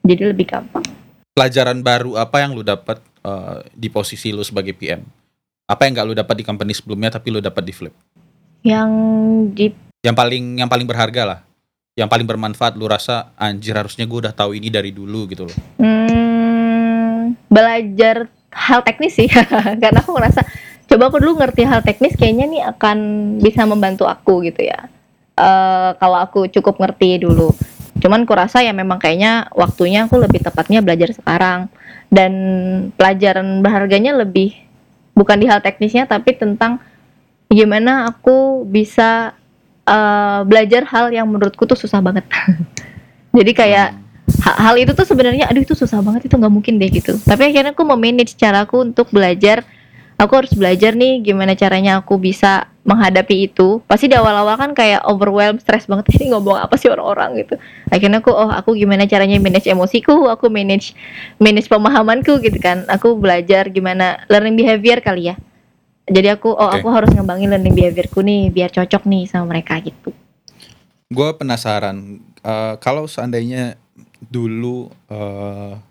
Speaker 2: jadi lebih gampang
Speaker 1: pelajaran baru apa yang lu dapat uh, di posisi lu sebagai PM apa yang nggak lu dapat di company sebelumnya tapi lu dapat di flip
Speaker 2: Yang di
Speaker 1: Yang paling yang paling berharga lah. Yang paling bermanfaat lu rasa anjir harusnya gue udah tahu ini dari dulu gitu loh.
Speaker 2: hmm, belajar hal teknis sih. Karena aku ngerasa coba aku dulu ngerti hal teknis kayaknya nih akan bisa membantu aku gitu ya. Eh kalau aku cukup ngerti dulu. Cuman kurasa ya memang kayaknya waktunya aku lebih tepatnya belajar sekarang. Dan pelajaran berharganya lebih bukan di hal teknisnya tapi tentang gimana aku bisa eh, belajar hal yang menurutku tuh susah banget. Jadi kayak ha- hal itu tuh sebenarnya aduh itu susah banget itu nggak mungkin deh gitu. Tapi akhirnya aku memanage caraku untuk belajar. Aku harus belajar nih gimana caranya aku bisa menghadapi itu pasti di awal-awal kan kayak overwhelmed stress banget ini ngomong apa sih orang-orang? gitu. Akhirnya aku oh aku gimana caranya manage emosiku? Aku manage manage pemahamanku gitu kan. Aku belajar gimana learning behavior kali ya. Jadi aku oh
Speaker 1: Oke.
Speaker 2: aku harus ngembangin learning behaviorku nih biar cocok nih sama mereka gitu.
Speaker 1: Gue penasaran eh, kalau seandainya dulu eh,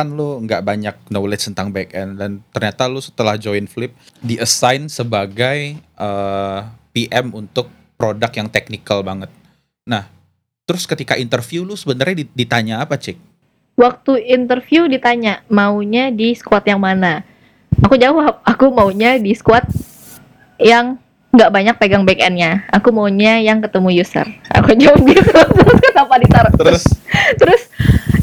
Speaker 1: kan lu nggak banyak knowledge tentang back end dan ternyata lu setelah join Flip di assign sebagai eh, PM untuk produk yang technical banget. Nah, terus ketika interview lu sebenarnya di- ditanya apa, Cik?
Speaker 2: waktu interview ditanya maunya di squad yang mana aku jawab aku maunya di squad yang nggak banyak pegang back endnya. Aku maunya yang ketemu user. Aku jawab gitu. Terus kenapa ditaruh?
Speaker 1: Terus?
Speaker 2: Terus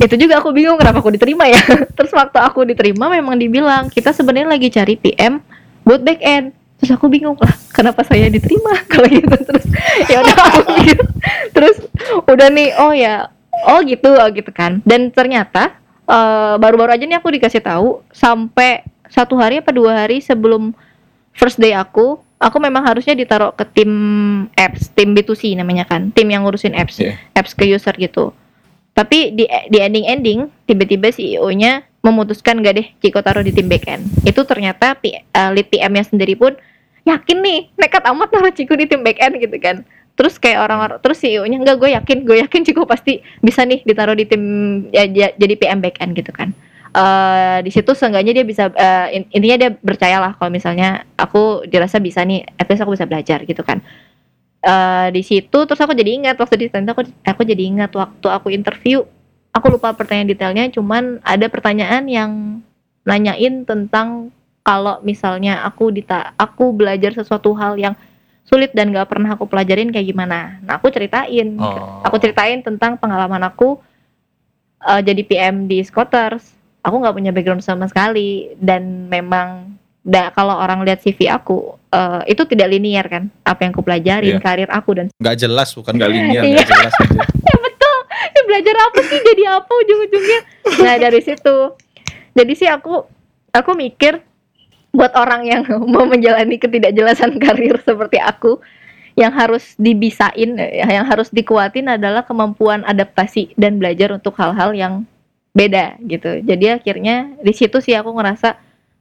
Speaker 2: itu juga aku bingung kenapa aku diterima ya. Terus waktu aku diterima memang dibilang kita sebenarnya lagi cari PM buat back end. Terus aku bingung lah kenapa saya diterima? Kalau gitu terus ya udah aku gitu. terus udah nih oh ya oh gitu oh gitu kan. Dan ternyata eh, baru-baru aja nih aku dikasih tahu sampai satu hari apa dua hari sebelum first day aku aku memang harusnya ditaruh ke tim apps tim B2C namanya kan tim yang ngurusin apps
Speaker 1: Iya.
Speaker 2: apps ke user gitu. Tapi di di ending ending tiba-tiba CEO-nya memutuskan gak deh Ciko taruh di tim backend. Itu ternyata P- eh, lead PM-nya sendiri pun yakin nih nekat amat taruh Ciko di tim backend gitu kan. Terus kayak orang-orang terus CEO-nya enggak gue yakin gue yakin Ciko pasti bisa nih ditaruh di tim ya, ja- jadi PM backend gitu kan eh di situ seenggaknya dia bisa in- intinya dia percayalah kalau misalnya aku dirasa bisa nih at least aku bisa belajar gitu kan. Eh di situ terus aku jadi ingat waktu di stand aku aku jadi ingat waktu aku interview aku lupa pertanyaan detailnya cuman ada pertanyaan yang nanyain tentang kalau misalnya aku dita aku belajar sesuatu hal yang sulit dan gak pernah aku pelajarin kayak gimana. Nah aku ceritain
Speaker 3: Oh.
Speaker 2: aku ceritain tentang pengalaman aku eh, jadi PM di Scooters aku nggak punya background sama sekali dan memang da, kalau orang lihat CV aku eh, itu tidak linear kan apa yang aku pelajarin
Speaker 1: Iya.
Speaker 2: karir aku dan
Speaker 1: nggak jelas bukan nggak
Speaker 2: Iya.
Speaker 1: nggak jelas aja.
Speaker 2: "Eh, belajar apa sih jadi apa ujung-ujungnya nah dari situ jadi sih aku aku mikir buat orang yang mau menjalani ketidakjelasan karir seperti aku yang harus dibisain yang harus dikuatin adalah kemampuan adaptasi dan belajar untuk hal-hal yang beda gitu. Jadi akhirnya di situ sih aku ngerasa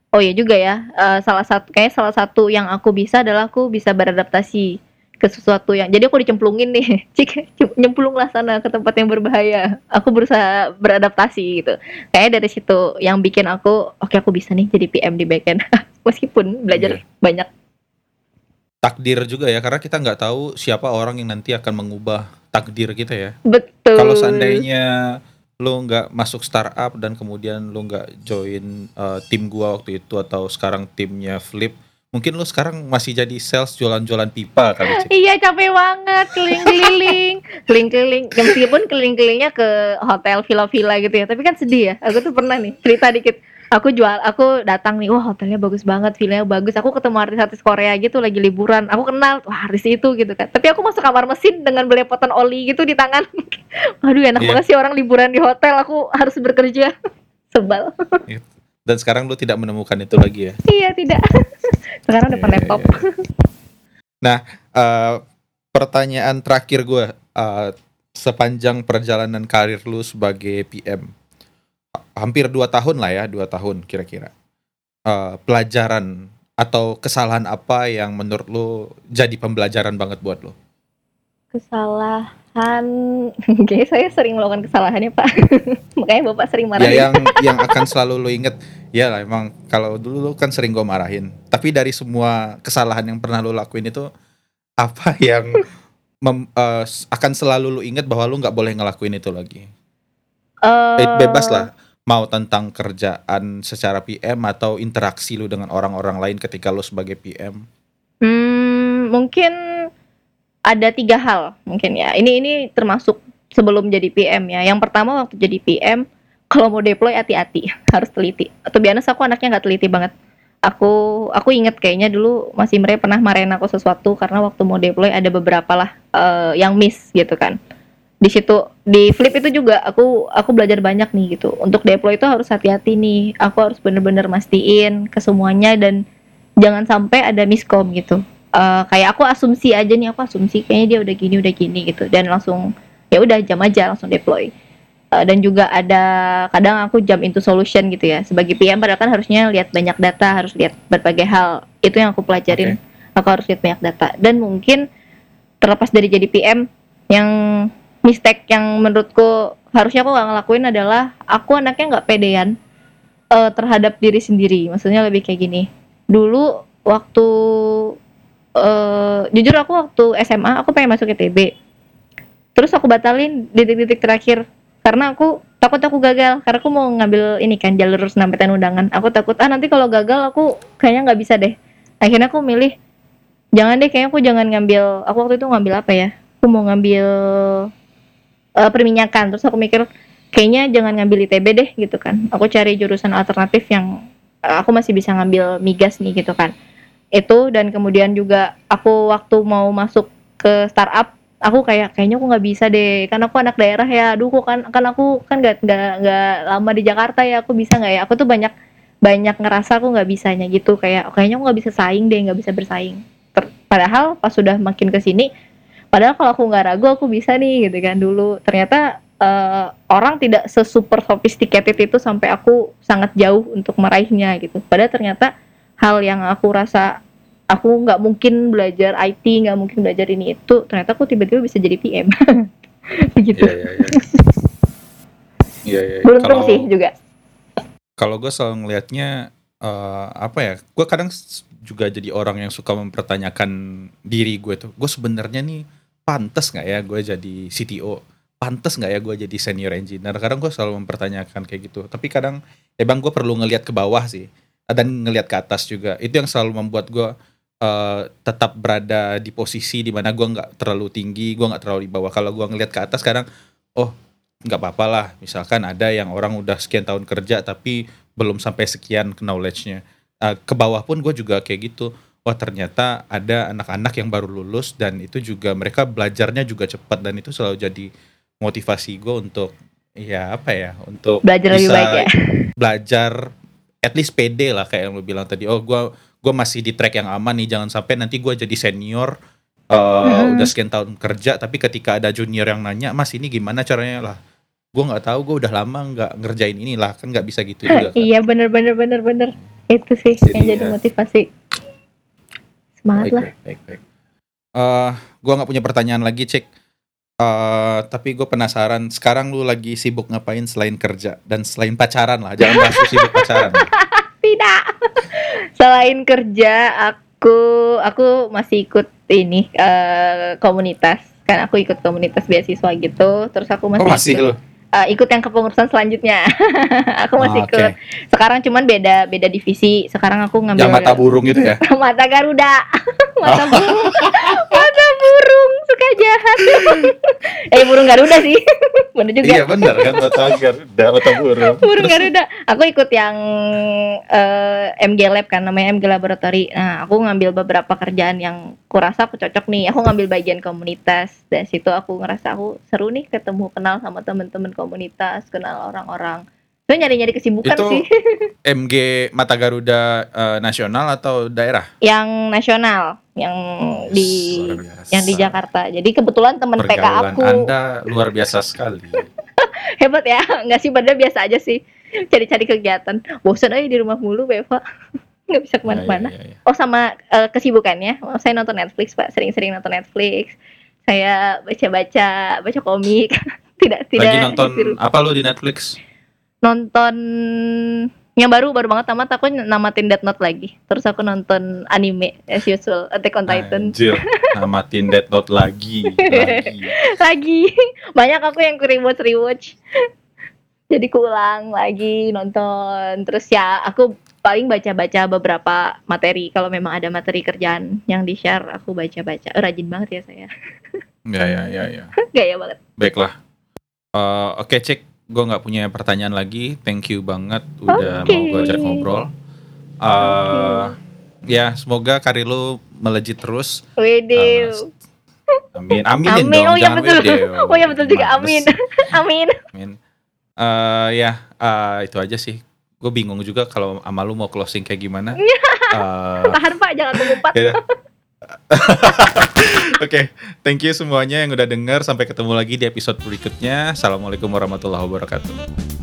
Speaker 2: oh ya juga ya eh, salah satu kayak salah satu yang aku bisa adalah aku bisa beradaptasi ke sesuatu yang jadi aku dicemplungin nih cik nyemplunglah sana ke tempat yang berbahaya. Aku berusaha beradaptasi gitu. Kayak dari situ yang bikin aku oke aku bisa nih jadi PM di backend. Meskipun belajar
Speaker 1: Iya.
Speaker 2: banyak.
Speaker 1: Takdir juga ya karena kita nggak tahu siapa orang yang nanti akan mengubah takdir kita ya.
Speaker 2: Betul.
Speaker 1: Kalau seandainya lo nggak masuk startup dan kemudian lo nggak join uh, tim gua waktu itu atau sekarang timnya Flip mungkin lo sekarang masih jadi sales jualan-jualan pipa kali Cik.
Speaker 2: Iya capek banget keliling-keliling, keliling-keliling. Meskipun keliling-kelilingnya ke hotel villa-villa gitu ya, tapi kan sedih ya. Aku tuh pernah nih cerita dikit. Aku jual, aku datang nih, wah hotelnya bagus banget, villanya bagus. Aku ketemu artis-artis Korea gitu lagi liburan. Aku kenal, wah artis itu gitu kan. Tapi aku masuk kamar mesin dengan belepotan oli gitu di tangan. Aduh enak
Speaker 1: Iya.
Speaker 2: banget sih orang liburan di hotel. Aku harus bekerja. Sebal.
Speaker 1: dan sekarang lo tidak menemukan itu lagi ya
Speaker 2: iya tidak. Sekarang depan
Speaker 1: Iya, iya,
Speaker 2: laptop.
Speaker 1: Eh, pertanyaan terakhir gue eh, sepanjang perjalanan karir lu sebagai PM hampir dua tahun lah ya dua tahun kira-kira Eh, pelajaran atau kesalahan apa yang menurut lu jadi pembelajaran banget buat lo
Speaker 2: Kesalahan, kayaknya saya sering melakukan kesalahan ya Pak. Makanya Bapak sering marah.
Speaker 1: ya yang yang akan selalu lu inget ya lah emang kalau dulu lu kan sering gue marahin tapi dari semua kesalahan yang pernah lu lakuin itu apa yang mem- s- akan selalu lu ingat bahwa lu nggak boleh ngelakuin itu lagi?
Speaker 2: Eh,
Speaker 1: bebas lah. Mau tentang kerjaan secara PM atau interaksi lu dengan orang-orang lain ketika lu sebagai PM.
Speaker 2: Hmm, mungkin ada tiga hal mungkin ya. Ini ini termasuk sebelum jadi PM ya. Yang pertama waktu jadi PM, kalau mau deploy hati-hati, harus teliti. Atau biasa aku anaknya nggak teliti banget. Aku aku inget kayaknya dulu masih mereka pernah marahin aku sesuatu karena waktu mau deploy ada beberapa lah eh, yang miss gitu kan. Di situ di flip itu juga aku aku belajar banyak nih gitu. Untuk deploy itu harus hati-hati nih. Aku harus bener-bener mastiin ke semuanya dan jangan sampai ada miskom gitu. Eh, kayak aku asumsi aja nih aku asumsi kayaknya dia udah gini udah gini gitu. Dan langsung ya udah jam aja langsung deploy. Eh, dan juga ada kadang aku jump into solution gitu ya. Sebagai PM padahal kan harusnya lihat banyak data harus lihat berbagai hal. Itu yang aku pelajarin. Aku harus lihat banyak data. Dan mungkin terlepas dari jadi PM yang mistake yang menurutku harusnya aku gak ngelakuin adalah aku anaknya nggak pedean eh, terhadap diri sendiri. Maksudnya lebih kayak gini. Dulu waktu eh jujur aku waktu SMA aku pengen masuk ITB terus aku batalin di titik-titik terakhir. Karena aku takut aku gagal karena aku mau ngambil ini kan jalur snmptn undangan. Aku takut ah nanti kalau gagal aku kayaknya nggak bisa deh. Akhirnya aku milih jangan deh kayaknya aku jangan ngambil aku waktu itu ngambil apa ya? Aku mau ngambil eh, perminyakan. Terus aku mikir kayaknya jangan ngambil ITB deh gitu kan. Aku cari jurusan alternatif yang eh, aku masih bisa ngambil migas nih gitu kan. Itu dan kemudian juga aku waktu mau masuk ke startup aku kayak kayaknya aku nggak bisa deh. Kan aku anak daerah ya. Aduh kok kan kan aku kan nggak nggak nggak lama di Jakarta ya. Aku bisa nggak ya? Aku tuh banyak banyak ngerasa aku nggak bisanya gitu. Kayak kayaknya aku nggak bisa saing deh nggak bisa bersaing. Ter- padahal pas sudah makin ke sini padahal kalau aku nggak ragu aku bisa nih gitu kan dulu ternyata eh, orang tidak sesuper sophisticated itu sampai aku sangat jauh untuk meraihnya gitu padahal ternyata hal yang aku rasa aku nggak mungkin belajar IT nggak mungkin belajar ini itu ternyata aku tiba-tiba bisa jadi PM begitu
Speaker 1: Iya iya iya. Iya iya.
Speaker 2: beruntung
Speaker 1: Kalau-
Speaker 2: sih juga
Speaker 1: Kalau gue selalu ngelihatnya eh, apa ya? Gue kadang juga jadi orang yang suka mempertanyakan diri gue tuh. Gue sebenarnya nih pantas nggak ya gue jadi CTO? Pantas nggak ya gue jadi senior engineer? Kadang gue selalu mempertanyakan kayak gitu. Tapi kadang emang gue perlu ngelihat ke bawah sih dan ngelihat ke atas juga. Itu yang selalu membuat gue eh, tetap berada di posisi di mana gue nggak terlalu tinggi, gue nggak terlalu di bawah. Kalau gue ngelihat ke atas kadang, oh nggak apa-apa lah. Misalkan ada yang orang udah sekian tahun kerja tapi belum sampai sekian knowledge-nya. Eh, ke bawah pun gue juga kayak gitu. Wah ternyata ada anak-anak yang baru lulus dan itu juga mereka belajarnya juga cepat dan itu selalu jadi motivasi gue untuk ya apa ya untuk
Speaker 2: belajar lebih
Speaker 1: bisa
Speaker 2: baik ya
Speaker 1: belajar at least pede lah kayak yang lu bilang tadi oh gua gua masih di track yang aman nih jangan sampai nanti gua jadi senior uh,
Speaker 2: Hmm.
Speaker 1: udah sekian tahun kerja tapi ketika ada junior yang nanya mas ini gimana caranya lah gua nggak tahu gua udah lama nggak ngerjain ini lah kan nggak bisa gitu juga kan.
Speaker 2: iya bener bener bener bener itu sih
Speaker 1: Jadi
Speaker 2: yang jadi
Speaker 1: ya.
Speaker 2: motivasi. Semangat
Speaker 1: baik,
Speaker 2: lah.
Speaker 1: baik, baik, baik. Eh, gua nggak punya pertanyaan lagi cek Eh, tapi gue penasaran sekarang lu lagi sibuk ngapain selain kerja dan selain pacaran lah? Jangan bahas sibuk pacaran.
Speaker 2: Tidak. Selain kerja aku aku masih ikut ini eh, komunitas. Kan aku ikut komunitas beasiswa gitu terus aku masih,
Speaker 1: oh masih
Speaker 2: ikut, eh, ikut yang kepengurusan selanjutnya. Aku masih
Speaker 1: Oh, oke.
Speaker 2: ikut sekarang cuman beda beda divisi. Sekarang aku ngambil
Speaker 1: yang mata burung gitu ya?
Speaker 2: Mata Garuda. Mata burung. Mata burung suka jahat. Eh burung Garuda sih. Bener juga.
Speaker 1: Iya benar kan mata Garuda, mata burung.
Speaker 2: burung Garuda. Aku ikut yang eh, MG Lab kan namanya MG Laboratory. Nah aku ngambil beberapa kerjaan yang kurasa aku cocok nih. Aku ngambil bagian komunitas. Dan situ aku ngerasa aku seru nih ketemu kenal sama temen-temen komunitas kenal orang-orang itu nyari-nyari kesibukan
Speaker 1: Itu
Speaker 2: sih
Speaker 1: MG Mata Garuda eh, nasional atau daerah?
Speaker 2: yang nasional yang di
Speaker 1: Luar biasa.
Speaker 2: yang di Jakarta. Jadi kebetulan temen PK aku
Speaker 1: Anda luar biasa sekali.
Speaker 2: hebat ya, nggak sih padahal biasa aja sih cari-cari kegiatan. Bosan aja di rumah mulu, Beva. nggak bisa ke mana-mana.
Speaker 1: Ya, ya, ya.
Speaker 2: Oh sama eh, kesibukannya, oh, saya nonton Netflix pak, sering-sering nonton Netflix. Saya baca-baca, baca komik. tidak tidak
Speaker 1: Lagi nonton
Speaker 2: disuruh.
Speaker 1: apa lu di Netflix?
Speaker 2: Nonton Yang baru baru banget tamat aku namatin Death Note lagi. Terus aku nonton anime as usual Attack on Titan.
Speaker 1: Anjir, namatin Death Note lagi, lagi.
Speaker 2: lagi. Banyak aku yang rewatch rewatch. Jadi kuulang lagi nonton. Terus ya aku paling baca-baca beberapa materi kalau memang ada materi kerjaan yang di share aku baca-baca. Oh, rajin banget ya saya.
Speaker 1: Ya ya ya ya.
Speaker 2: Gaya banget.
Speaker 1: Baiklah. Uh, Oke cek, gue nggak punya pertanyaan lagi. Thank you banget udah
Speaker 2: Oke.
Speaker 1: mau gue ajak ngobrol. Uh, Ya semoga karir lu melejit terus.
Speaker 2: Wede.
Speaker 1: Amin, aminin
Speaker 2: Amin.
Speaker 1: dong.
Speaker 2: Oh ya betul.
Speaker 1: wede.
Speaker 2: Oh ya betul juga. Amin. Amin.
Speaker 1: Amin. Eh, ya eh, itu aja sih. Gue bingung juga kalau sama lu mau closing kayak gimana. Eh,
Speaker 2: Tahan Pak, jangan mengumpat.
Speaker 1: Oke, thank you semuanya yang udah denger. Sampai ketemu lagi di episode berikutnya. Assalamualaikum warahmatullahi wabarakatuh.